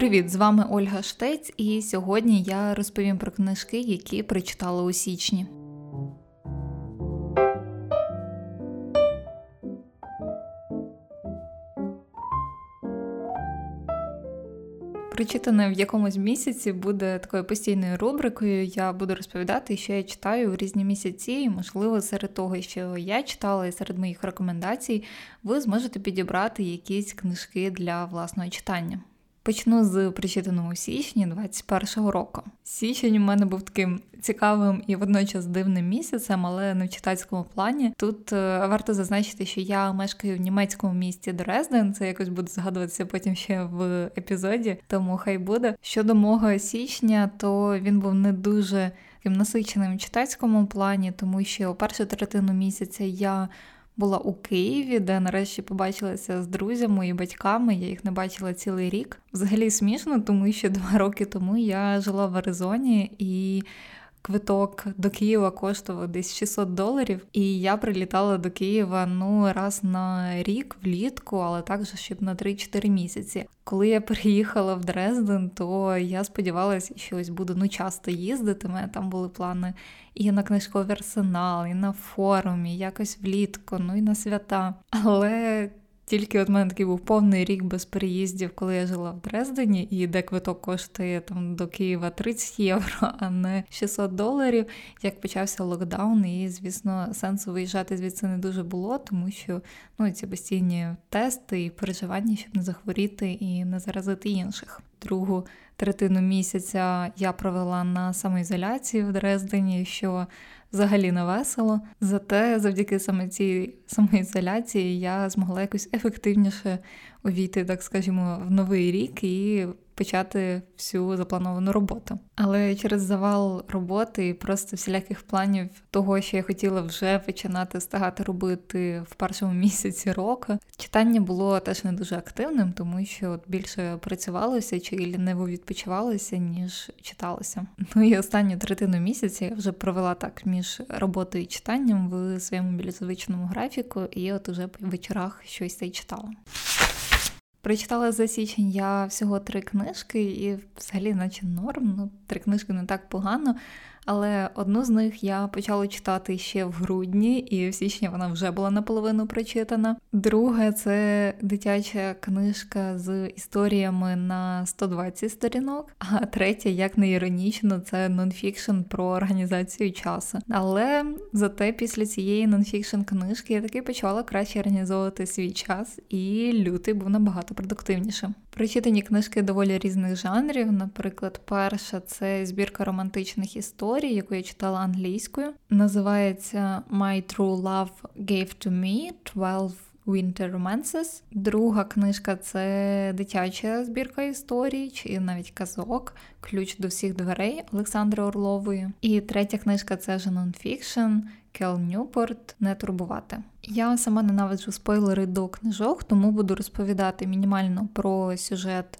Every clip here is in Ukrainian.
Привіт, з вами Ольга Штець, і сьогодні я розповім про книжки, які прочитала у січні. Прочитане в якомусь місяці буде такою постійною рубрикою. Я буду розповідати, що я читаю в різні місяці, і, можливо, серед того, що я читала, і серед моїх рекомендацій, ви зможете підібрати якісь книжки для власного читання. Почну з прочитаного у січні 21-го року. Січень у мене був таким цікавим і водночас дивним місяцем, але не в читацькому плані. Тут е, варто зазначити, що я мешкаю в німецькому місті Дрезден. Це якось буде згадуватися потім ще в епізоді, тому хай буде. Щодо мого січня, то він був не дуже таким насиченим в читацькому плані, тому що першу третину місяця я була у Києві, де нарешті побачилася з друзями і батьками. Я їх не бачила цілий рік. Взагалі смішно, тому що два роки тому я жила в Аризоні і. Квиток до Києва коштував десь 600 доларів, і я прилітала до Києва ну раз на рік влітку, але також щоб на 3-4 місяці. Коли я переїхала в Дрезден, то я сподівалася, що ось буду ну часто їздити. У мене там були плани і на книжковий арсенал, і на форум, і якось влітку, ну і на свята. Але тільки от мене такий був повний рік без переїздів, коли я жила в Дрездені, і де квиток коштує там до Києва 30 євро, а не 600 доларів. Як почався локдаун, і звісно, сенсу виїжджати звідси не дуже було, тому що ну ці постійні тести і переживання, щоб не захворіти і не заразити інших. Другу третину місяця я провела на самоізоляції в Дрездені, що взагалі не весело. Зате завдяки саме цій самоізоляції я змогла якось ефективніше увійти, так скажімо, в новий рік і почати всю заплановану роботу. Але через завал роботи і просто всіляких планів того, що я хотіла вже починати встигати робити в першому місяці року, читання було теж не дуже активним, тому що от більше працювалося чи ліниво відпочивалося, ніж читалося. Ну і останню третину місяця я вже провела так між роботою і читанням в своєму білізовичному графіку, і от уже по вечорах щось і читала. Прочитала за січень я всього три книжки, і взагалі, наче норм. Ну, три книжки не так погано. Але одну з них я почала читати ще в грудні, і в січні вона вже була наполовину прочитана. Друга це дитяча книжка з історіями на 120 сторінок. А третя, як не іронічно, це нонфікшн про організацію часу. Але зате після цієї нонфікшн книжки я таки почала краще організовувати свій час, і лютий був набагато продуктивнішим. Прочитані книжки доволі різних жанрів. Наприклад, перша це збірка романтичних історій, яку я читала англійською. Називається My True Love Gave to Me 12 Winter Romances. Друга книжка це дитяча збірка історій, чи навіть казок, ключ до всіх дверей Олександри Орлової. І третя книжка це же нонфікшн Кел Ньюпорт не турбувати. Я сама ненавиджу спойлери до книжок, тому буду розповідати мінімально про сюжет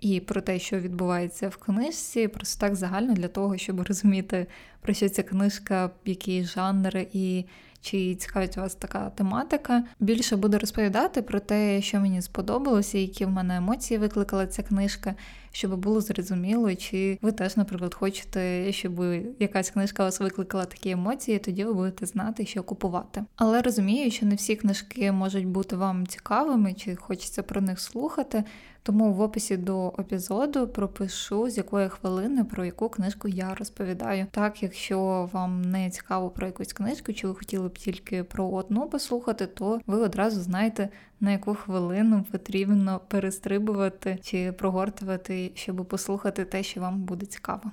і про те, що відбувається в книжці, просто так загально для того, щоб розуміти, про що ця книжка, які жанри і чи цікавить вас така тематика. Більше буду розповідати про те, що мені сподобалося, які в мене емоції викликала ця книжка, щоб було зрозуміло, чи ви теж, наприклад, хочете, щоб якась книжка вас викликала такі емоції, тоді ви будете знати, що купувати. Але розумію, що не всі книжки можуть бути вам цікавими, чи хочеться про них слухати. Тому в описі до епізоду пропишу, з якої хвилини про яку книжку я розповідаю. Так, якщо вам не цікаво про якусь книжку, чи ви хотіли б тільки про одну послухати, то ви одразу знаєте, на яку хвилину потрібно перестрибувати чи прогортувати, щоб послухати те, що вам буде цікаво.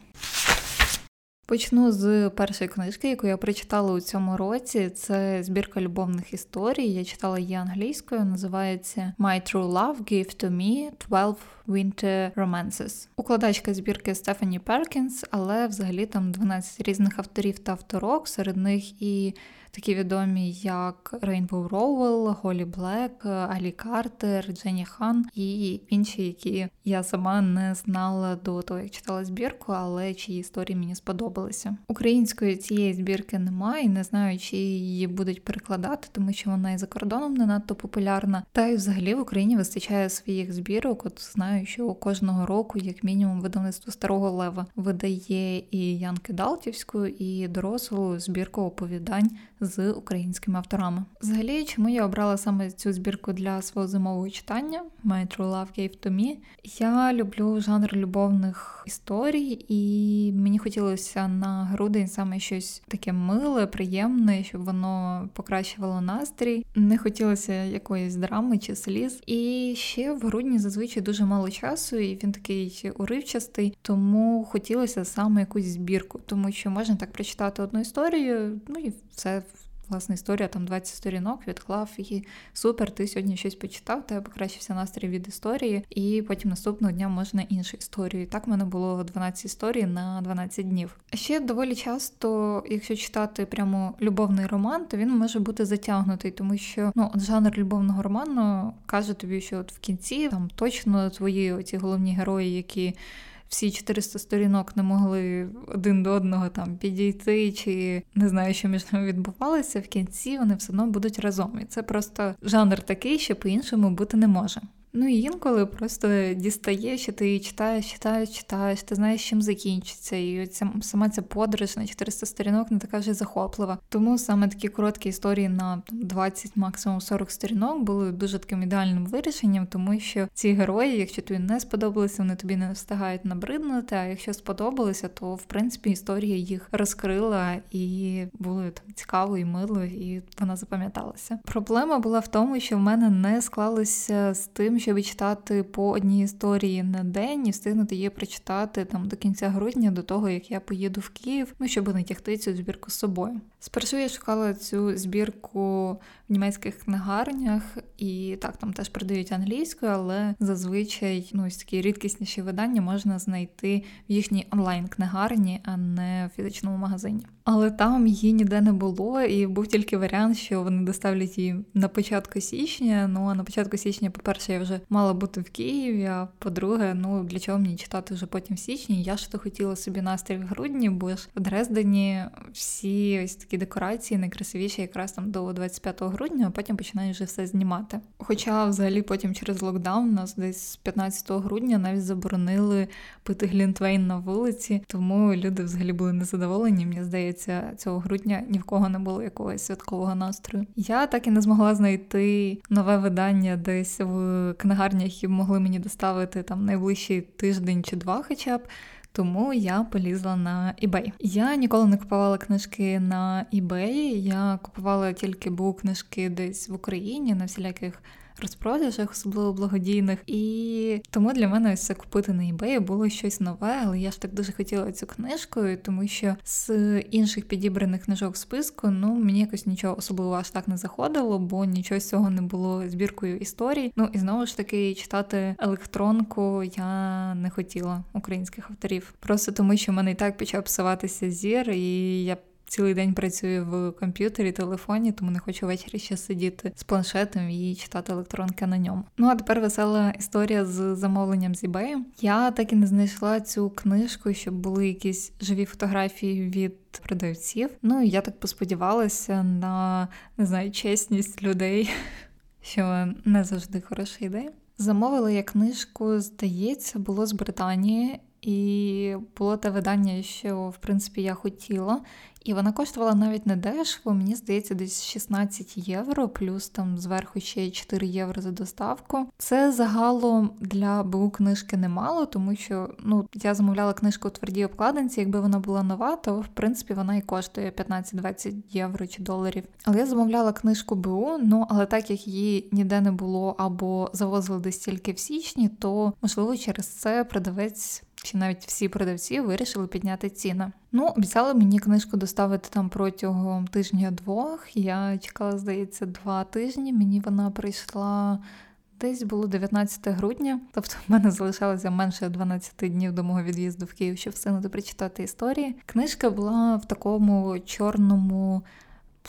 Почну з першої книжки, яку я прочитала у цьому році. Це збірка любовних історій. Я читала її англійською. Називається My True Love Gave to Me 12 Winter Romances. Укладачка збірки Стефані Перкінс, але взагалі там 12 різних авторів та авторок. Серед них і такі відомі, як Рейнбоу Роуел, Голі Блек, Алі Картер, Дженні Хан і інші, які я сама не знала до того, як читала збірку, але чиї історії мені сподобалися. Української цієї збірки немає, не знаю, чи її будуть перекладати, тому що вона і за кордоном не надто популярна. Та й взагалі в Україні вистачає своїх збірок. От знаю, що кожного року, як мінімум, видавництво старого лева видає і янґ-едалтівську, і дорослу збірку оповідань з українськими авторами. Взагалі, чому я обрала саме цю збірку для свого зимового читання My True Love Gave to Me? Я люблю жанр любовних історій, і мені хотілося на грудень саме щось таке миле, приємне, щоб воно покращувало настрій. Не хотілося якоїсь драми чи сліз. І ще в грудні зазвичай дуже мало часу, і він такий уривчастий, тому хотілося саме якусь збірку, тому що можна так прочитати одну історію, ну і все Власна історія, там 20 сторінок, відклав і супер, ти сьогодні щось почитав, тебе покращився настрій від історії, і потім наступного дня можна іншу історію. І так в мене було 12 історій на 12 днів. Ще доволі часто, якщо читати прямо любовний роман, то він може бути затягнутий, тому що ну, жанр любовного роману каже тобі, що от в кінці там точно твої оці головні герої, які всі 400 сторінок не могли один до одного там підійти, чи не знаю, що між ними відбувалося, в кінці вони все одно будуть разом. І це просто жанр такий, що по-іншому бути не може. Ну і інколи просто дістає, що ти читаєш, читаєш, читаєш, ти знаєш, чим закінчиться. І ця сама ця подорож на 400 сторінок не така вже захоплива. Тому саме такі короткі історії на 20, максимум 40 сторінок були дуже таким ідеальним вирішенням, тому що ці герої, якщо тобі не сподобалися, вони тобі не встигають набриднути. А якщо сподобалися, то в принципі історія їх розкрила і було там цікаво і мило, і вона запам'яталася. Проблема була в тому, що в мене не склалося з тим щоб читати по одній історії на день і встигнути її прочитати там до кінця грудня, до того як я поїду в Київ, ну щоб не тягти цю збірку з собою. Спершу я шукала цю збірку в німецьких книгарнях, і так там теж продають англійською, але зазвичай ну ось такі рідкісніші видання можна знайти в їхній онлайн-книгарні, а не в фізичному магазині. Але там її ніде не було, і був тільки варіант, що вони доставлять її на початку січня. Ну а на початку січня, по-перше, я вже мала бути в Києві. А по-друге, ну для чого мені читати вже потім в січні? Я ж то хотіла собі настрій в грудні, бо ж в Дрездені всі ось такі декорації найкрасивіші якраз там до 25 грудня, а потім починають вже все знімати. Хоча, взагалі, потім через локдаун нас десь з 15 грудня навіть заборонили пити глінтвейн на вулиці, тому люди взагалі були незадоволені. Мені здається, цього грудня ні в кого не було якогось святкового настрою. Я так і не змогла знайти нове видання десь в книгарнях, які могли мені доставити там найближчий тиждень чи два, хоча б тому я полізла на eBay. Я ніколи не купувала книжки на eBay, Я купувала тільки бу книжки десь в Україні на всіляких розпродажах, особливо благодійних. І тому для мене ось це купити на eBay було щось нове, але я ж так дуже хотіла цю книжку, тому що з інших підібраних книжок списку ну мені якось нічого особливо аж так не заходило, бо нічого з цього не було збіркою історій. Ну і знову ж таки читати електронку я не хотіла українських авторів, просто тому що в мене і так почав псуватися зір, і я цілий день працюю в комп'ютері, телефоні, тому не хочу ввечері ще сидіти з планшетом і читати електронки на ньому. Ну а тепер весела історія з замовленням з eBay. Я так і не знайшла цю книжку, щоб були якісь живі фотографії від продавців. Ну і я так посподівалася на не знаю, чесність людей, що не завжди хороша ідея. Замовила я книжку, здається, було з Британії, і було те видання, що в принципі я хотіла. І вона коштувала навіть не дешево, мені здається, десь 16 євро, плюс там зверху ще 4 євро за доставку. Це загалом для БУ книжки немало, тому що ну я замовляла книжку у твердій обкладинці. Якби вона була нова, то в принципі вона і коштує 15-20 євро чи доларів. Але я замовляла книжку БУ, ну але так як її ніде не було або завозили десь тільки в січні, то можливо через це продавець чи навіть всі продавці вирішили підняти ціни. Ну, обіцяли мені книжку доставити там протягом тижня-двох. Я чекала, здається, два тижні. Мені вона прийшла. Десь було 19 грудня, тобто в мене залишалося менше 12 днів до мого від'їзду в Київ, щоб встигнути прочитати історії. Книжка була в такому чорному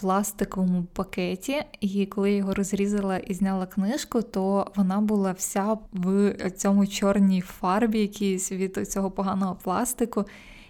пластиковому пакеті, і коли я його розрізала і зняла книжку, то вона була вся в цьому чорній фарбі, якійсь від цього поганого пластику.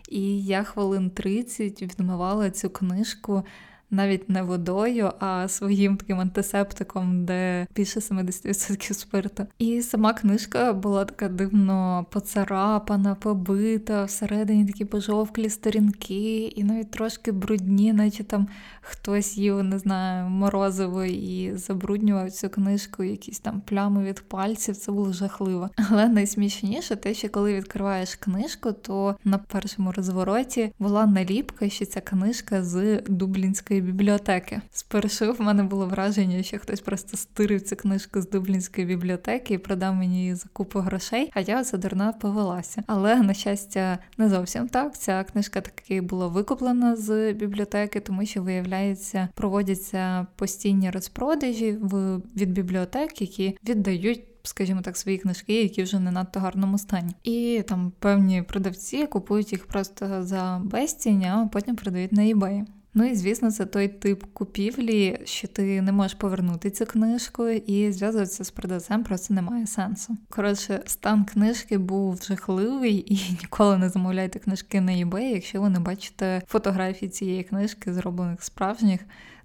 І я хвилин 30 відмивала цю книжку навіть не водою, а своїм таким антисептиком, де більше 70% спирту. І сама книжка була така дивно поцарапана, побита, всередині такі пожовклі сторінки, і навіть трошки брудні, наче там хтось їв, не знаю, морозиво і забруднював цю книжку, якісь там плями від пальців. Це було жахливо. Але найсмішніше те, що коли відкриваєш книжку, то на першому розвороті була наліпка, що ця книжка з Дублінської бібліотеки. Спершу в мене було враження, що хтось просто стирив цю книжку з Дублінської бібліотеки і продав мені її за купу грошей, а я за дурна повелася. Але на щастя, не зовсім так. Ця книжка таки була викуплена з бібліотеки, тому що виявляється, проводяться постійні розпродажі в від бібліотек, які віддають. Скажімо так, свої книжки, які вже не надто гарному стані, і там певні продавці купують їх просто за безцінь, а потім продають на eBay. Ну і звісно, це той тип купівлі, що ти не можеш повернути цю книжку, і зв'язуватися з продавцем просто немає сенсу. Коротше, стан книжки був жахливий, і ніколи не замовляйте книжки на eBay, якщо ви не бачите фотографії цієї книжки, зроблених справжніх,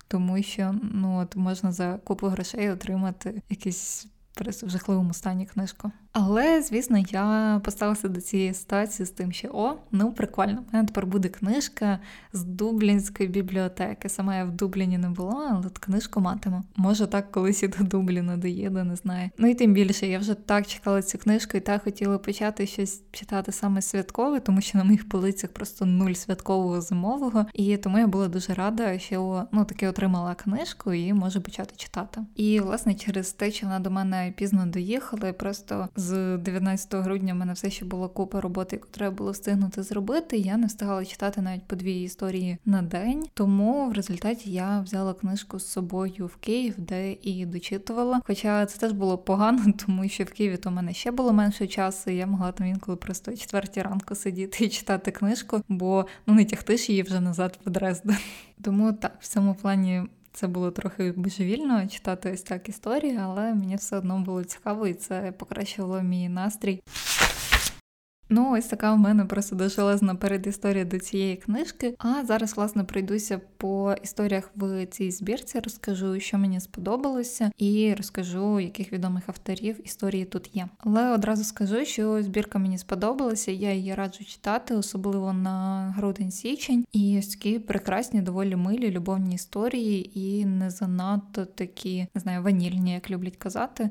тому що ну от можна за купу грошей отримати якісь просто в жахливому стані книжку. Але, звісно, я поставилася до цієї ситуації з тим, що о, ну прикольно, в мене тепер буде книжка з Дублінської бібліотеки. Сама я в Дубліні не була, але книжку матиму. Може, так колись і до Дубліна доїду, не знаю. Ну і тим більше, я вже так чекала цю книжку і так хотіла почати щось читати саме святкове, тому що на моїх полицях просто нуль святкового зимового. І тому я була дуже рада, що ну таки отримала книжку і можу почати читати. І власне через те, що вона до мене пізно доїхала, просто з 19 грудня в мене все ще була купа роботи, яку треба було встигнути зробити. Я не встигала читати навіть по дві історії на день. Тому в результаті я взяла книжку з собою в Київ, де і дочитувала. Хоча це теж було погано, тому що в Києві то в мене ще було менше часу. і Я могла там інколи просто четвертій ранку сидіти і читати книжку, бо ну не тягти ж її вже назад в Дрезден. Тому так в цьому плані це було трохи божевільно читати ось так історії, але мені все одно було цікаво, і це покращувало мій настрій. Ну, ось така в мене просто дошелезна передісторія до цієї книжки. А зараз, власне, пройдуся по історіях в цій збірці, розкажу, що мені сподобалося, і розкажу, яких відомих авторів історії тут є. Але одразу скажу, що збірка мені сподобалася, я її раджу читати, особливо на грудень-січень. І ось такі прекрасні, доволі милі любовні історії, і не занадто такі, не знаю, ванільні, як люблять казати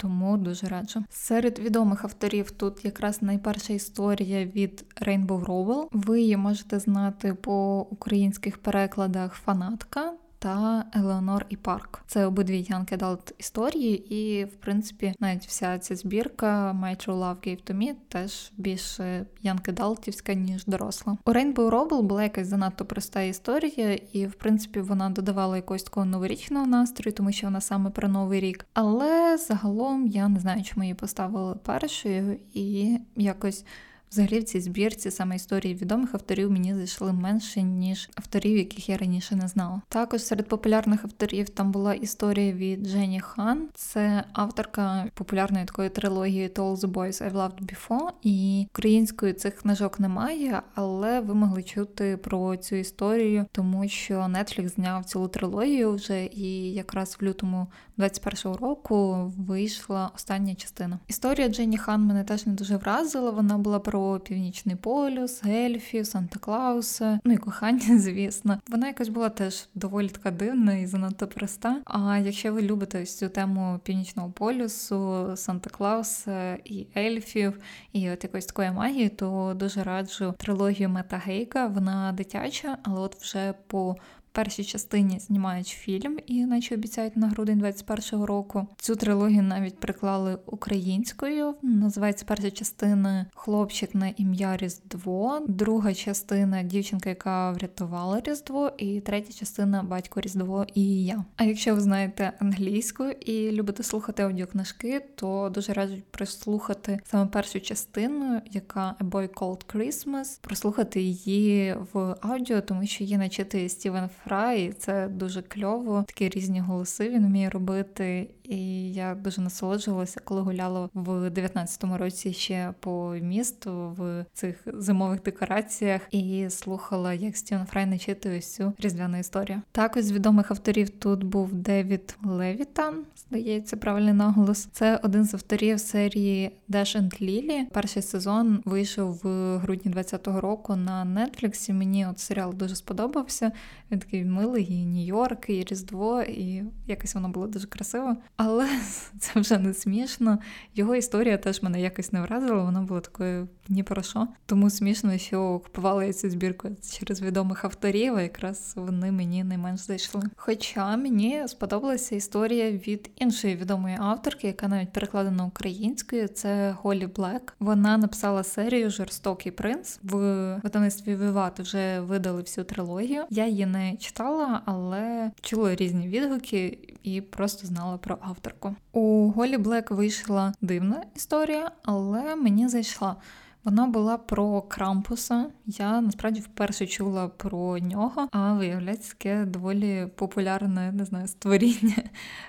тому дуже раджу. Серед відомих авторів тут якраз найперша історія від Rainbow Rowell. Ви її можете знати по українських перекладах фанатка та Елеонор і Парк. Це обидві Young Adult історії, і в принципі навіть вся ця збірка My True Love Gave to Me теж більше Young Adultівська, ніж доросла. У Rainbow Rowell була якась занадто проста історія, і в принципі вона додавала якогось такого новорічного настрою, тому що вона саме про новий рік. Але загалом я не знаю, чому її поставили першою, і якось. Взагалі в цій збірці саме історії відомих авторів мені зайшли менше, ніж авторів, яких я раніше не знала. Також серед популярних авторів там була історія від Дженні Хан. Це авторка популярної такої трилогії «To All the Boys I've Loved Before». І українською цих книжок немає, але ви могли чути про цю історію, тому що Netflix зняв цілу трилогію вже, і якраз в лютому 21-го року вийшла остання частина. Історія Дженні Хан мене теж не дуже вразила. Вона була про про Північний полюс, Ельфів, Санта Клауса, ну і кохання, звісно. Вона якось була теж доволі така дивна і занадто проста. А якщо ви любите ось цю тему Північного полюсу, Санта Клауса і ельфів, і от якоїсь такої магії, то дуже раджу трилогію Мета Гейка. Вона дитяча, але от вже по першій частині знімають фільм і наче обіцяють на грудень 21-го року. Цю трилогію навіть приклали українською. Називається перша частина Хлопчик на ім'я Різдво, друга частина дівчинка, яка врятувала Різдво, і третя частина Батько Різдво і я. А якщо ви знаєте англійську і любите слухати аудіокнижки, то дуже раджу прослухати саме першу частину, яка A Boy Called Christmas, прослухати її в аудіо, тому що її начитає Стівен Фрай, це дуже кльово. Такі різні голоси він вміє робити. І я дуже насолоджувалася, коли гуляла в 19-му році ще по місту в цих зимових декораціях і слухала, як Стівен Фрай начитує всю різдвяну історію. Також з відомих авторів тут був Девід Левітан, здається, правильний наголос. Це один з авторів серії Dash and Lily. Перший сезон вийшов в грудні 20-го року на Нетфліксі. Мені от серіал дуже сподобався. Він такий милий, і Нью-Йорк, і Різдво, і якось воно було дуже красиво. Але це вже не смішно. Його історія теж мене якось не вразила, вона була такою ні про що. Тому смішно, що купувала я цю збірку через відомих авторів, а якраз вони мені найменш зайшли. Хоча мені сподобалася історія від іншої відомої авторки, яка навіть перекладена українською, це Голі Блек. Вона написала серію Жорстокий принц в видавництві Виват вже видали всю трилогію. Я її не читала, але чула різні відгуки і просто знала про авторку. У Голі Блек вийшла дивна історія, але мені зайшла. Вона була про Крампуса. Я насправді вперше чула про нього, а виявляється, таке доволі популярне, не знаю, створіння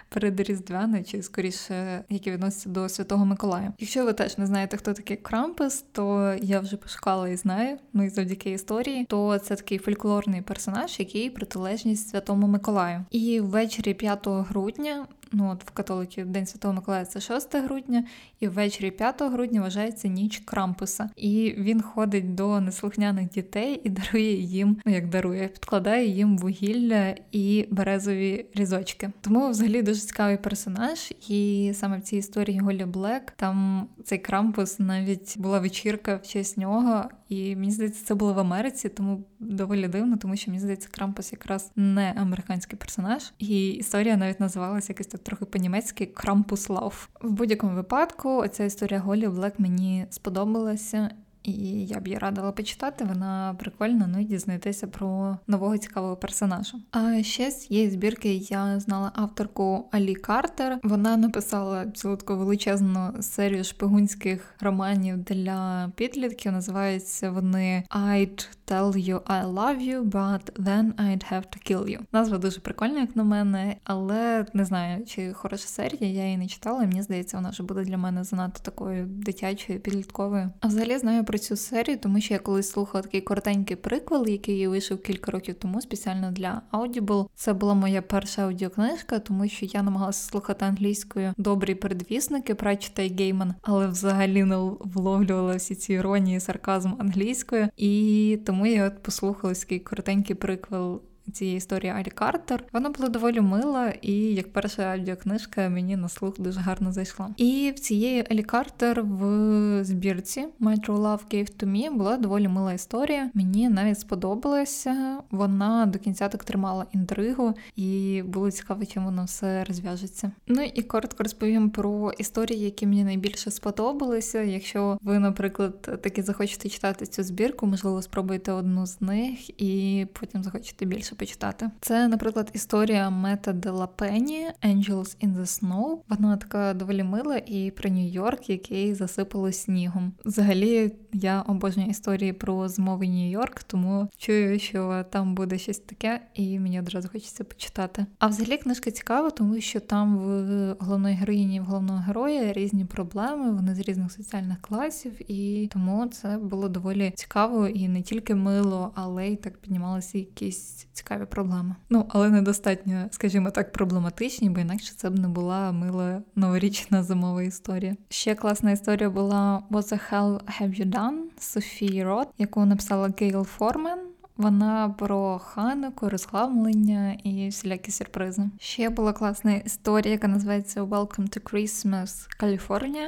передріздвяне, чи скоріше, яке відноситься до Святого Миколая. Якщо ви теж не знаєте, хто такий Крампус, то я вже пошукала і знаю. Ну і завдяки історії, то це такий фольклорний персонаж, який протилежність Святому Миколаю. І ввечері 5 грудня Ну от в католиків День Святого Миколая це 6 грудня, і ввечері 5 грудня вважається ніч Крампуса. І він ходить до неслухняних дітей і дарує їм, ну як дарує, підкладає їм вугілля і березові різочки. Тому взагалі дуже цікавий персонаж. І саме в цій історії Голі Блек там цей Крампус навіть була вечірка в честь нього. І мені здається, це було в Америці, тому доволі дивно, тому що мені здається, Крампус якраз не американський персонаж, і історія навіть називалася якось так трохи по-німецьки Крампус Лав. В будь-якому випадку, оця історія Голі Блек мені сподобалася. І я б її радила почитати, вона прикольна, ну і дізнатися про нового цікавого персонажа. А ще з цієї збірки я знала авторку Алі Картер. Вона написала цілу величезну серію шпигунських романів для підлітків. Називаються вони I'd tell you I love you, but then I'd have to kill you. Назва дуже прикольна, як на мене, але не знаю, чи хороша серія, я її не читала, і мені здається, вона вже буде для мене занадто такою дитячою, підлітковою. А взагалі знаю про цю серію, тому що я колись слухала такий коротенький приквел, який вийшов кілька років тому спеціально для Audible. Це була моя перша аудіокнижка, тому що я намагалася слухати англійською добрі передвісники Пратчета і Гейман, але взагалі не вловлювала всі ці іронії, сарказм англійською. І тому я от послухала такий коротенький приквел цієї історії Алі Картер. Вона була доволі мила, і як перша аудіокнижка мені на слух дуже гарно зайшла. І в цієї Алі Картер в збірці My True Love Gave to Me була доволі мила історія. Мені навіть сподобалася. Вона до кінця так тримала інтригу, і було цікаво, чим воно все розв'яжеться. Ну і коротко розповім про історії, які мені найбільше сподобалися. Якщо ви, наприклад, таки захочете читати цю збірку, можливо, спробуйте одну з них і потім захочете більше почитати. Це, наприклад, історія Мета Делапені Angels in the Snow. Вона така доволі мила і про Нью-Йорк, який засипало снігом. Взагалі, я обожнюю історії про зимовий Нью-Йорк, тому чую, що там буде щось таке, і мені одразу хочеться почитати. А взагалі книжка цікава, тому що там в головної героїні в головного героя різні проблеми, вони з різних соціальних класів, і тому це було доволі цікаво і не тільки мило, але й так піднімалися якісь цікаві проблеми. Ну, але недостатньо, скажімо так, проблематичні, бо інакше це б не була мила новорічна зимова історія. Ще класна історія була What the hell have you done? Софії От, яку написала Гейл Формен. Вона про хануку, розхламлення і всілякі сюрпризи. Ще була класна історія, яка називається Welcome to Christmas California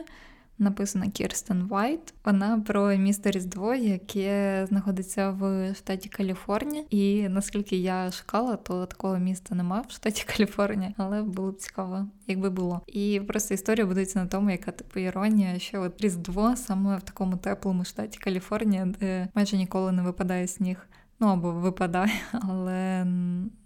написана Кірстен Вайт. Вона про місто Різдво, яке знаходиться в штаті Каліфорнія. І наскільки я шукала, то такого міста нема в штаті Каліфорнія, але було б цікаво, якби було. І просто історія будується на тому, яка типу іронія, що от Різдво саме в такому теплому штаті Каліфорнія, де майже ніколи не випадає сніг. Ну або випадає, але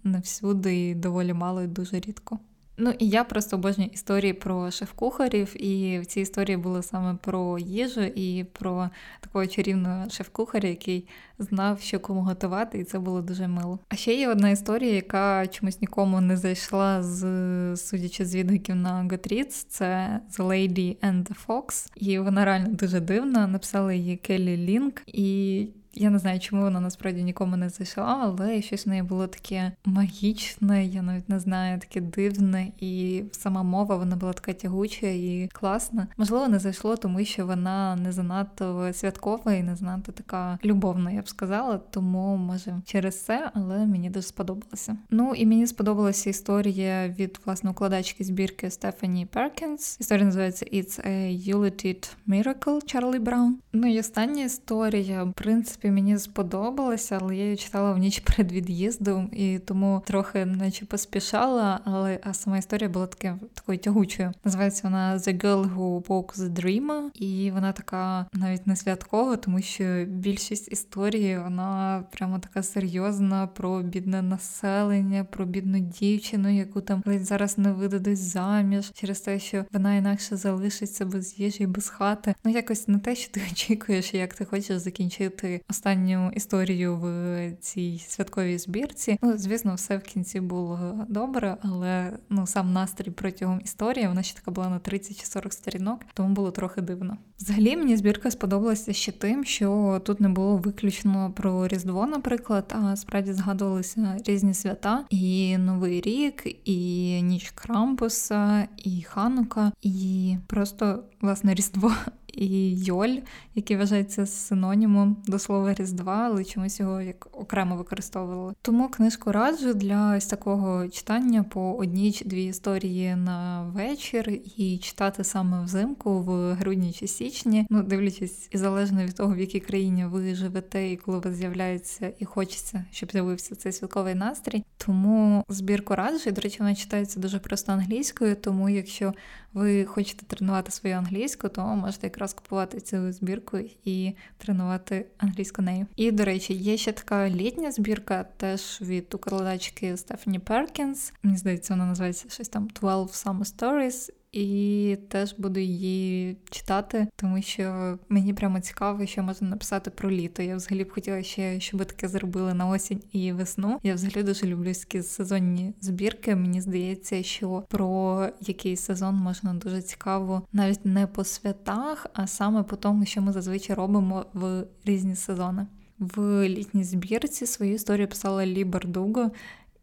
не всюди і доволі мало і дуже рідко. Ну і я просто обожнюю історії про шеф-кухарів, і в цій історії було саме про їжу і про такого чарівного шеф-кухаря, який знав, що кому готувати, і це було дуже мило. А ще є одна історія, яка чомусь нікому не зайшла з судячи з відгуків на Goodreads, це The Lady and the Fox. І вона реально дуже дивна. Написала її Келлі Лінк. І я не знаю, чому вона насправді нікому не зайшла, але щось в неї було таке магічне, я навіть не знаю, таке дивне, і сама мова вона була така тягуча і класна. Можливо, не зайшло, тому що вона не занадто святкова і не занадто така любовна, я б сказала. Тому може через це, але мені дуже сподобалося. Ну і мені сподобалася історія від власне укладачки збірки Стефані Перкінс. Історія називається It's a Euloted Miracle Чарлі Браун. Ну і остання історія, в принципі принципі, мені сподобалося, але я її читала в ніч перед від'їздом і тому трохи наче поспішала, але а сама історія була таке, такою тягучою. Називається вона The Girl Who Walks the Dream, і вона така навіть не святкова, тому що більшість історії вона прямо така серйозна про бідне населення, про бідну дівчину, яку там ледь зараз не видадуть заміж через те, що вона інакше залишиться без їжі, без хати. Ну якось не те, що ти очікуєш, як ти хочеш закінчити останню історію в цій святковій збірці. Ну, звісно, все в кінці було добре, але ну сам настрій протягом історії вона ще така була на 30 чи 40 сторінок, тому було трохи дивно. Взагалі мені збірка сподобалася ще тим, що тут не було виключно про Різдво, наприклад, а справді згадувалися різні свята, і Новий рік, і ніч Крампуса, і Ханука, і просто власне Різдво і Йоль, який вважається синонімом до слова Різдва, але чомусь його як окремо використовували. Тому книжку раджу для ось такого читання по одній чи дві історії на вечір і читати саме взимку в грудні чи січні. Ну, дивлячись, і залежно від того, в якій країні ви живете, і коли у вас з'являється і хочеться, щоб з'явився цей святковий настрій. Тому збірку раджу. До речі, вона читається дуже просто англійською, тому якщо ви хочете тренувати свою англійську, то можете якраз купувати цю збірку і тренувати англійську нею. І, до речі, є ще така літня збірка, теж від укладачки Стефані Перкінс. Мені здається, вона називається щось там 12 Summer Stories і теж буду її читати, тому що мені прямо цікаво, що можна написати про літо. Я взагалі б хотіла ще, щоб таке зробили на осінь і весну. Я взагалі дуже люблю сезонні збірки. Мені здається, що про який сезон можна дуже цікаво, навіть не по святах, а саме по тому, що ми зазвичай робимо в різні сезони. В літній збірці свою історію писала Лі Бардуго.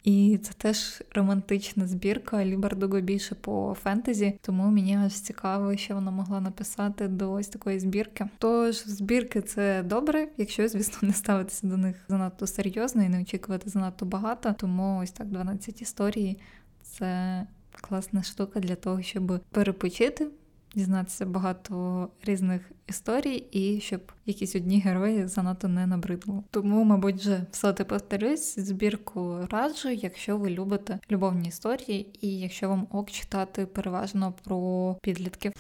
І це теж романтична збірка. Лібардуго більше по фентезі, тому мені аж цікаво, що вона могла написати до ось такої збірки. Тож збірки це добре, якщо, звісно, не ставитися до них занадто серйозно і не очікувати занадто багато. Тому ось так 12 історій це класна штука для того, щоб перепочити дізнатися багато різних історій, і щоб якісь одні герої занадто не набридли. Тому, мабуть, вже все ти повторюсь, збірку раджу, якщо ви любите любовні історії, і якщо вам ок читати переважно про підлітків.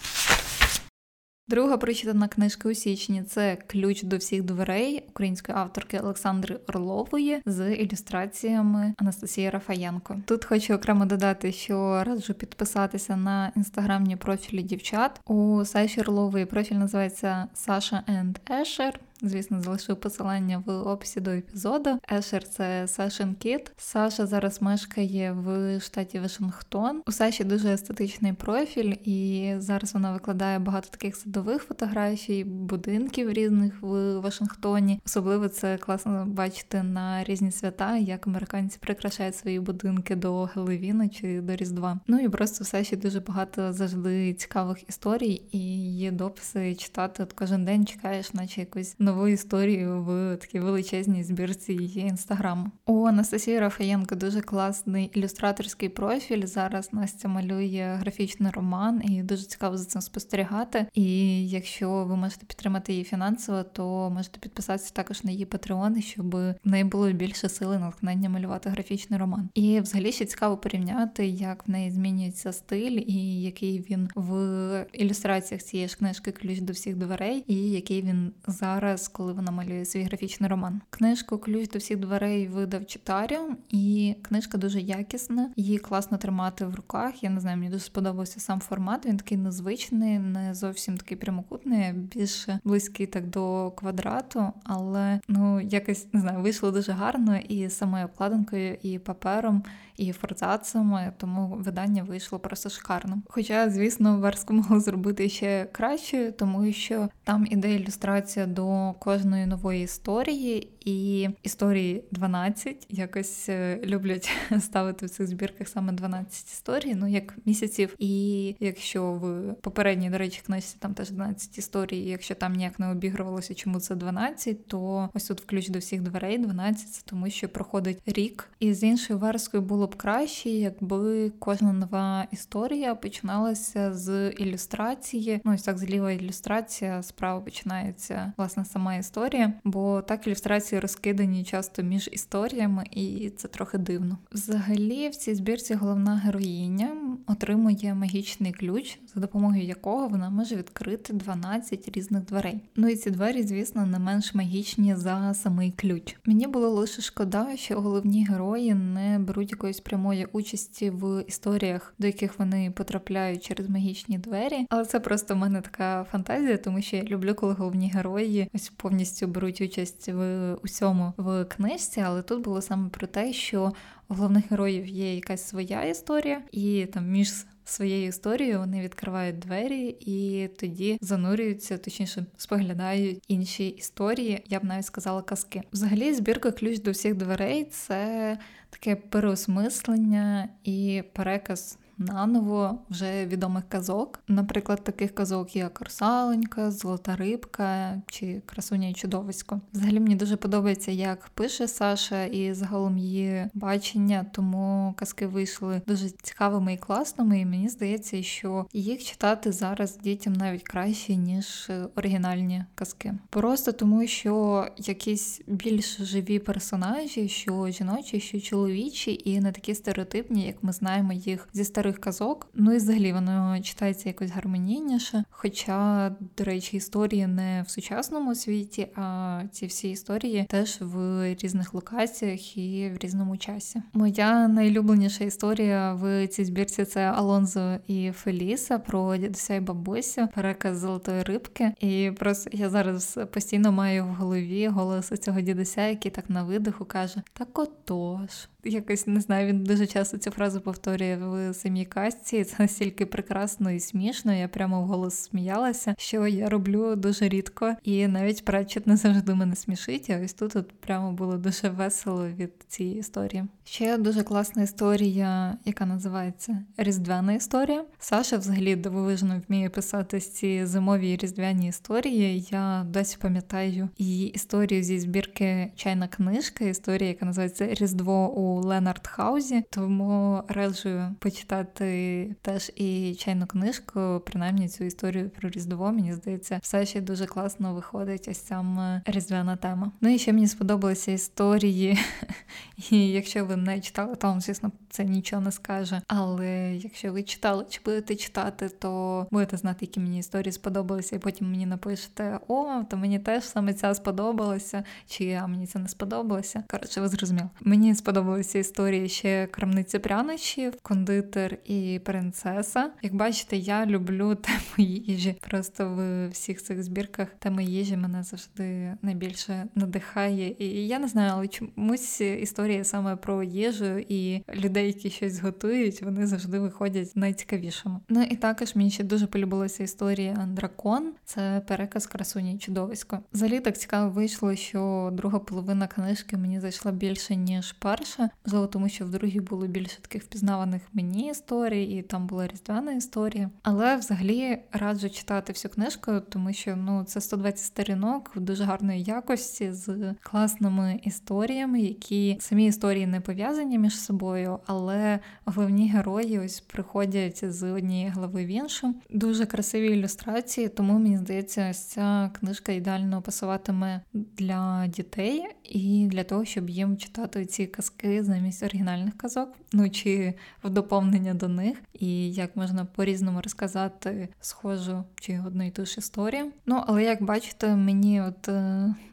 Друга прочитана книжка у січні це Ключ до всіх дверей української авторки Олександри Орлової з ілюстраціями Анастасії Рафаєнко. Тут хочу окремо додати, що раджу підписатися на інстаграмні профілі дівчат. У Саші Орлової профіль називається Саша енд Ешер. Звісно, залишу посилання в описі до епізоду. Ешер це Сашин Кіт. Саша зараз мешкає в штаті Вашингтон. У Саші дуже естетичний профіль, і зараз вона викладає багато таких садових фотографій, будинків різних в Вашингтоні. Особливо це класно бачити на різні свята, як американці прикрашають свої будинки до Геловіна чи до Різдва. Ну і просто в Саші дуже багато завжди цікавих історій, і є дописи читати. От кожен день чекаєш, наче якусь нову нову історію в такій величезній збірці її інстаграму. У Анастасії Рафаєнко дуже класний ілюстраторський профіль. Зараз Настя малює графічний роман, і дуже цікаво за цим спостерігати. І якщо ви можете підтримати її фінансово, то можете підписатися також на її патреон, щоб в неї було більше сили натхнення малювати графічний роман. І взагалі ще цікаво порівняти, як в неї змінюється стиль, і який він в ілюстраціях цієї ж книжки ключ до всіх дверей, і який він зараз зараз, коли вона малює свій графічний роман. Книжку Ключ до всіх дверей видав Читаріум, і книжка дуже якісна, її класно тримати в руках. Я не знаю, мені дуже сподобався сам формат. Він такий незвичний, не зовсім такий прямокутний, більше близький так до квадрату, але ну якось не знаю, вийшло дуже гарно і самою обкладинкою, і папером і форзацами, тому видання вийшло просто шикарно. Хоча, звісно, верску могли зробити ще краще, тому що там іде ілюстрація до кожної нової історії, і історії 12 якось е, люблять ставити в цих збірках саме 12 історій, ну як місяців. І якщо в попередній, до речі, книжці там теж 12 історій, якщо там ніяк не обігрувалося, чому це 12, то ось тут ключ до всіх дверей 12, це тому що проходить рік. І з іншою верскою було б краще, якби кожна нова історія починалася з ілюстрації. Ну ось так зліва ілюстрація, справа починається власне сама історія, бо так ілюстрації розкидані часто між історіями, і це трохи дивно. Взагалі, в цій збірці головна героїня отримує магічний ключ, за допомогою якого вона може відкрити 12 різних дверей. Ну і ці двері, звісно, не менш магічні за самий ключ. Мені було лише шкода, що головні герої не беруть якоїсь прямої участі в історіях, до яких вони потрапляють через магічні двері. Але це просто в мене така фантазія, тому що я люблю, коли головні герої ось повністю беруть участь в усьому в книжці. Але тут було саме про те, що у головних героїв є якась своя історія, і там між своєю історією вони відкривають двері і тоді занурюються, точніше споглядають інші історії. Я б навіть сказала казки. Взагалі, збірка ключ до всіх дверей це таке переосмислення і переказ наново вже відомих казок. Наприклад, таких казок, як Русалонька, Золота рибка чи Красуня і чудовисько. Взагалі мені дуже подобається, як пише Саша, і загалом її бачення, тому казки вийшли дуже цікавими і класними. І мені здається, що їх читати зараз дітям навіть краще, ніж оригінальні казки. Просто тому, що якісь більш живі персонажі, що жіночі, що чоловічі, і не такі стереотипні, як ми знаємо їх зі старих старих казок. Ну і взагалі воно читається якось гармонійніше. Хоча, до речі, історії не в сучасному світі, а ці всі історії теж в різних локаціях і в різному часі. Моя найлюбленіша історія в цій збірці це Алонзо і Феліса про дідуся і бабусю, переказ золотої рибки. І просто я зараз постійно маю в голові голос цього дідуся, який так на видиху каже: Так отож якось не знаю, він дуже часто цю фразу повторює в самій касті. Це настільки прекрасно і смішно. Я прямо в голос сміялася, що я роблю дуже рідко, і навіть Пратчет не завжди мене смішить. А ось тут от прямо було дуже весело від цієї історії. Ще дуже класна історія, яка називається Різдвяна історія. Саша взагалі дивовижно вміє писати ці зимові різдвяні історії. Я досі пам'ятаю її історію зі збірки Чайна книжка, історія, яка називається Різдво у Ленард Хаузі, тому раджу почитати теж і чайну книжку, принаймні цю історію про Різдво. Мені здається, все ще дуже класно виходить ось саме різдвяна тема. Ну і ще мені сподобалися історії, і якщо ви не читали, то вам, звісно, це нічого не скаже. Але якщо ви читали чи будете читати, то будете знати, які мені історії сподобалися, і потім мені напишете: О, то мені теж саме ця сподобалася, чи а мені це не сподобалося. Коротше, ви зрозуміли. Мені сподобалося подобалися історії ще крамниці прянощів, кондитер і принцеса. Як бачите, я люблю тему їжі. Просто в всіх цих збірках тема їжі мене завжди найбільше надихає. І я не знаю, але чомусь історія саме про їжу і людей, які щось готують, вони завжди виходять найцікавішими. Ну і також мені ще дуже полюбилася історія Дракон. Це переказ красуні чудовисько. Взагалі так цікаво вийшло, що друга половина книжки мені зайшла більше ніж перша. Можливо, тому що в другій було більше таких впізнаваних мені історій, і там була різдвяна історія. Але взагалі раджу читати всю книжку, тому що ну це 120 сторінок в дуже гарної якості з класними історіями, які самі історії не пов'язані між собою, але головні герої ось приходять з однієї глави в іншу. Дуже красиві ілюстрації, тому мені здається, ось ця книжка ідеально пасуватиме для дітей і для того, щоб їм читати ці казки замість оригінальних казок, ну чи в доповнення до них, і як можна по-різному розказати схожу чи одну і ту ж історію. Ну, але як бачите, мені от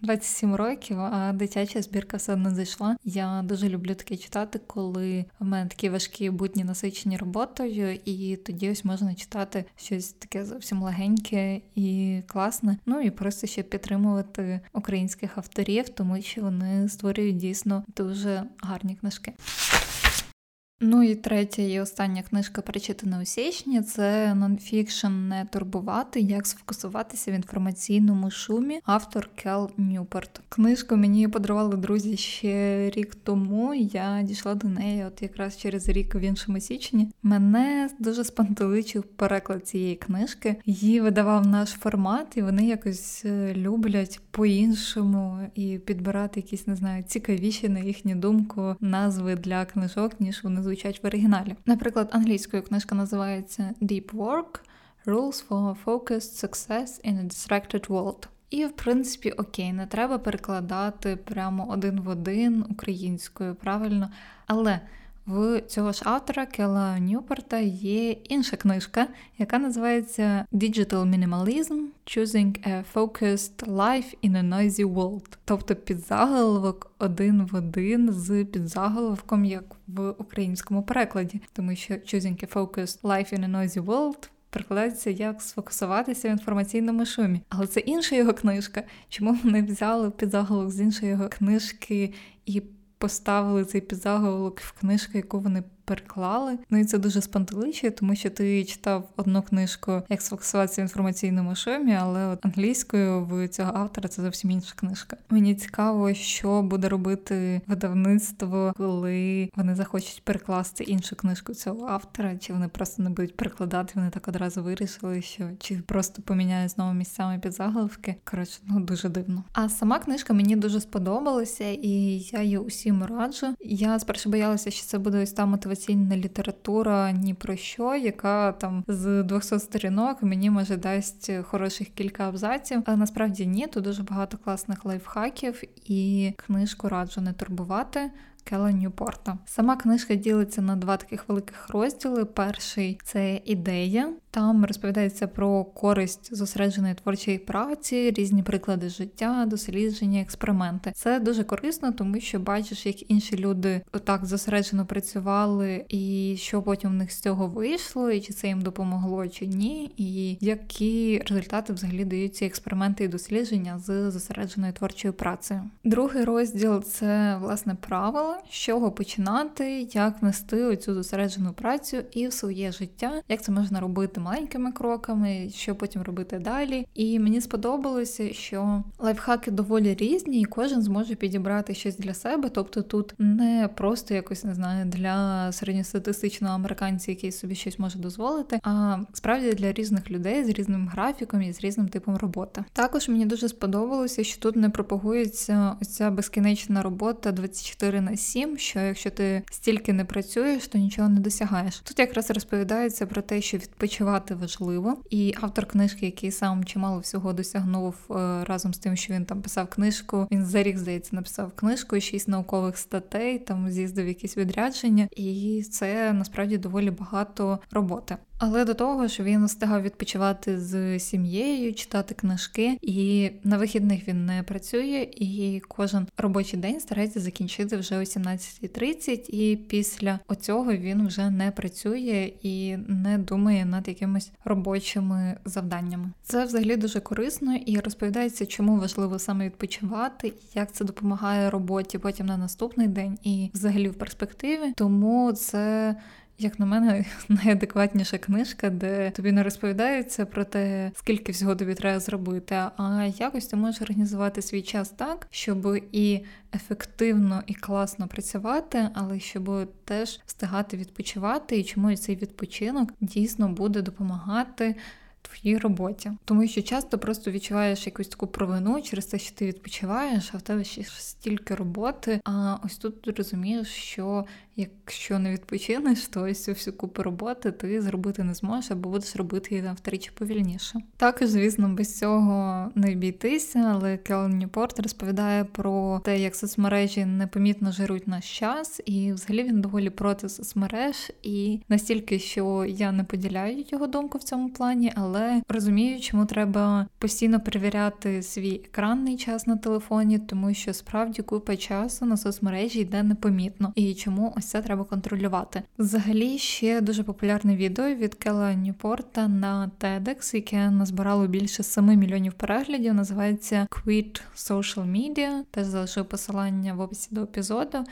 27 е, років, а дитяча збірка все одно зайшла. Я дуже люблю таке читати, коли в мене такі важкі будні насичені роботою, і тоді ось можна читати щось таке зовсім легеньке і класне. Ну і просто ще підтримувати українських авторів, тому що вони створюють дійсно дуже гарні книжки. Ну і третя і остання книжка прочитана у січні це нонфікшн не турбувати, як сфокусуватися в інформаційному шумі. Автор Кел Ньюпорт. Книжку мені подарували друзі ще рік тому. Я дійшла до неї, от якраз через рік в іншому січні. Мене дуже спантеличив переклад цієї книжки. Її видавав наш формат, і вони якось е, люблять по-іншому і підбирати якісь не знаю цікавіші на їхню думку назви для книжок, ніж вони звучать в оригіналі. Наприклад, англійською книжка називається Deep Work Rules for Focused Success in a Distracted World. І, в принципі, окей, не треба перекладати прямо один в один українською, правильно. Але в цього ж автора Кела Ньюпорта є інша книжка, яка називається Digital Minimalism Choosing a Focused Life in a Noisy World. Тобто підзаголовок один в один з підзаголовком, як в українському перекладі, тому що Choosing a Focused Life in a Noisy World Прикладається, як сфокусуватися в інформаційному шумі. Але це інша його книжка. Чому вони взяли підзаголовок з іншої його книжки і поставили цей підзаголовок в книжку, яку вони переклали. Ну і це дуже спантеличує, тому що ти читав одну книжку як сфокусуватися в інформаційному шумі, але от англійською в цього автора це зовсім інша книжка. Мені цікаво, що буде робити видавництво, коли вони захочуть перекласти іншу книжку цього автора, чи вони просто не будуть перекладати, вони так одразу вирішили, що чи просто поміняють знову місцями під заголовки. Коротше, ну дуже дивно. А сама книжка мені дуже сподобалася, і я її усім раджу. Я спершу боялася, що це буде ось та мотивація мотиваційна література ні про що, яка там з 200 сторінок мені може дасть хороших кілька абзаців. Але насправді ні, тут дуже багато класних лайфхаків і книжку раджу не турбувати. Кела Ньюпорта. Сама книжка ділиться на два таких великих розділи. Перший це ідея. Там розповідається про користь зосередженої творчої праці, різні приклади життя, дослідження, експерименти. Це дуже корисно, тому що бачиш, як інші люди так зосереджено працювали, і що потім в них з цього вийшло, і чи це їм допомогло, чи ні, і які результати взагалі дають ці експерименти і дослідження з зосередженою творчою працею. Другий розділ це власне правила з чого починати, як внести оцю зосереджену працю і в своє життя, як це можна робити маленькими кроками, що потім робити далі. І мені сподобалося, що лайфхаки доволі різні, і кожен зможе підібрати щось для себе. Тобто тут не просто якось не знаю для середньостатистичного американця, який собі щось може дозволити, а справді для різних людей з різним графіком і з різним типом роботи. Також мені дуже сподобалося, що тут не пропагується ось ця безкінечна робота 24 на 7, 7, що якщо ти стільки не працюєш, то нічого не досягаєш. Тут якраз розповідається про те, що відпочивати важливо, і автор книжки, який сам чимало всього досягнув е, разом з тим, що він там писав книжку. Він за рік, здається, написав книжку, шість наукових статей, там з'їздив якісь відрядження, і це насправді доволі багато роботи. Але до того ж він встигав відпочивати з сім'єю, читати книжки, і на вихідних він не працює, і кожен робочий день старається закінчити вже о 17.30, і після оцього він вже не працює і не думає над якимись робочими завданнями. Це взагалі дуже корисно і розповідається, чому важливо саме відпочивати, як це допомагає роботі потім на наступний день і взагалі в перспективі. Тому це як на мене, найадекватніша книжка, де тобі не розповідається про те, скільки всього тобі треба зробити, а якось ти можеш організувати свій час так, щоб і ефективно і класно працювати, але щоб теж встигати відпочивати, і чому цей відпочинок дійсно буде допомагати твоїй роботі. Тому що часто просто відчуваєш якусь таку провину через те, що ти відпочиваєш, а в тебе ще стільки роботи. А ось тут розумієш, що якщо не відпочинеш, то ось цю всю купу роботи ти зробити не зможеш або будеш робити її втричі повільніше. Також, звісно, без цього не обійтися, але Келлен Ньюпорт розповідає про те, як соцмережі непомітно жирують наш час, і взагалі він доволі проти соцмереж, і настільки, що я не поділяю його думку в цьому плані, але розумію, чому треба постійно перевіряти свій екранний час на телефоні, тому що справді купа часу на соцмережі йде непомітно, і чому ось це треба контролювати. Взагалі ще дуже популярне відео від Кела Ньюпорта на TEDx, яке назбирало більше 7 мільйонів переглядів. Називається Quit Social Media. Теж залишив посилання в описі до епізоду.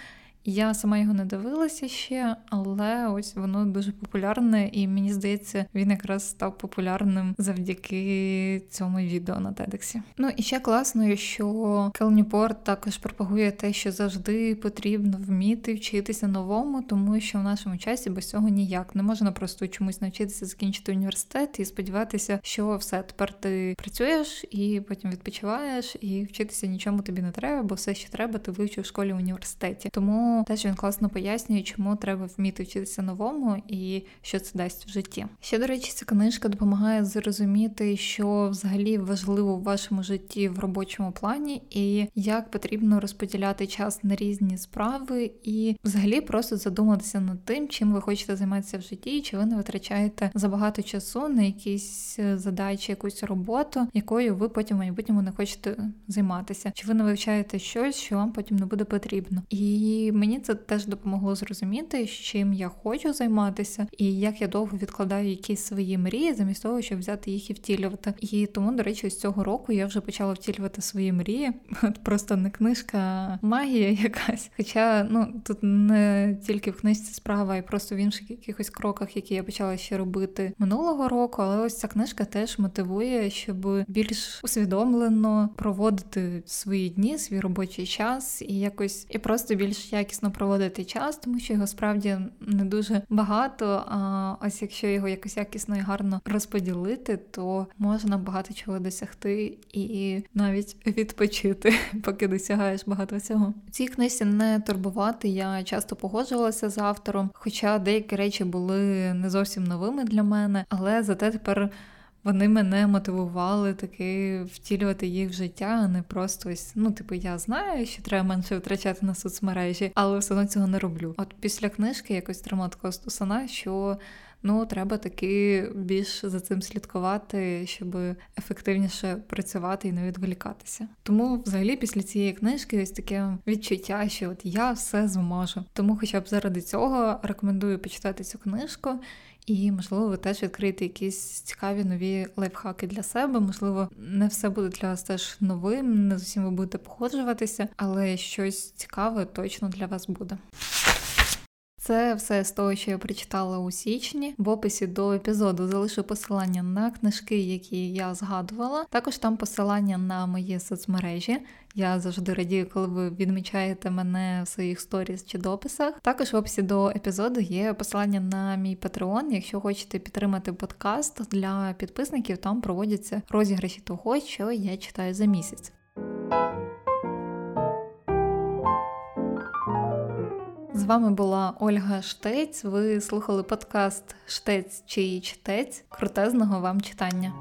Я сама його не дивилася ще, але ось воно дуже популярне, і мені здається, він якраз став популярним завдяки цьому відео на TEDx. Ну і ще класно, що Кел Ньюпорт також пропагує те, що завжди потрібно вміти вчитися новому, тому що в нашому часі без цього ніяк не можна просто чомусь навчитися закінчити університет і сподіватися, що все тепер ти працюєш і потім відпочиваєш, і вчитися нічому тобі не треба, бо все, що треба, ти вивчив в школі в університеті. Тому теж він класно пояснює, чому треба вміти вчитися новому і що це дасть в житті. Ще до речі, ця книжка допомагає зрозуміти, що взагалі важливо в вашому житті в робочому плані, і як потрібно розподіляти час на різні справи, і взагалі просто задуматися над тим, чим ви хочете займатися в житті, чи ви не витрачаєте забагато часу на якісь задачі, якусь роботу, якою ви потім в майбутньому не хочете займатися, чи ви не вивчаєте щось, що вам потім не буде потрібно. І мені це теж допомогло зрозуміти, з чим я хочу займатися, і як я довго відкладаю якісь свої мрії, замість того, щоб взяти їх і втілювати. І тому, до речі, з цього року я вже почала втілювати свої мрії. От Просто не книжка, а магія якась. Хоча ну тут не тільки в книжці справа, і просто в інших якихось кроках, які я почала ще робити минулого року. Але ось ця книжка теж мотивує, щоб більш усвідомлено проводити свої дні, свій робочий час і якось і просто більш якісно якісно проводити час, тому що його справді не дуже багато. А ось якщо його якось якісно і гарно розподілити, то можна багато чого досягти і навіть відпочити, поки досягаєш багато всього. У цій книжці не турбувати. Я часто погоджувалася з автором, хоча деякі речі були не зовсім новими для мене, але зате тепер. Вони мене мотивували таки втілювати їх в життя, а не просто ось. Ну, типу, я знаю, що треба менше витрачати на соцмережі, але все одно цього не роблю. От після книжки якось тримала такого стусана, що. Ну, треба таки більш за цим слідкувати, щоб ефективніше працювати і не відволікатися. Тому, взагалі, після цієї книжки ось таке відчуття, що от я все зможу. Тому, хоча б заради цього рекомендую почитати цю книжку. І, можливо, ви теж відкриєте якісь цікаві нові лайфхаки для себе. Можливо, не все буде для вас теж новим, не з усім ви будете погоджуватися, але щось цікаве точно для вас буде. Це все з того, що я прочитала у січні. В описі до епізоду залишу посилання на книжки, які я згадувала. Також там посилання на мої соцмережі. Я завжди радію, коли ви відмічаєте мене в своїх сторіс чи дописах. Також в описі до епізоду є посилання на мій патреон. Якщо хочете підтримати подкаст для підписників, там проводяться розіграші того, що я читаю за місяць. З вами була Ольга Штець. Ви слухали подкаст Штець чи чтець. Крутезного вам читання.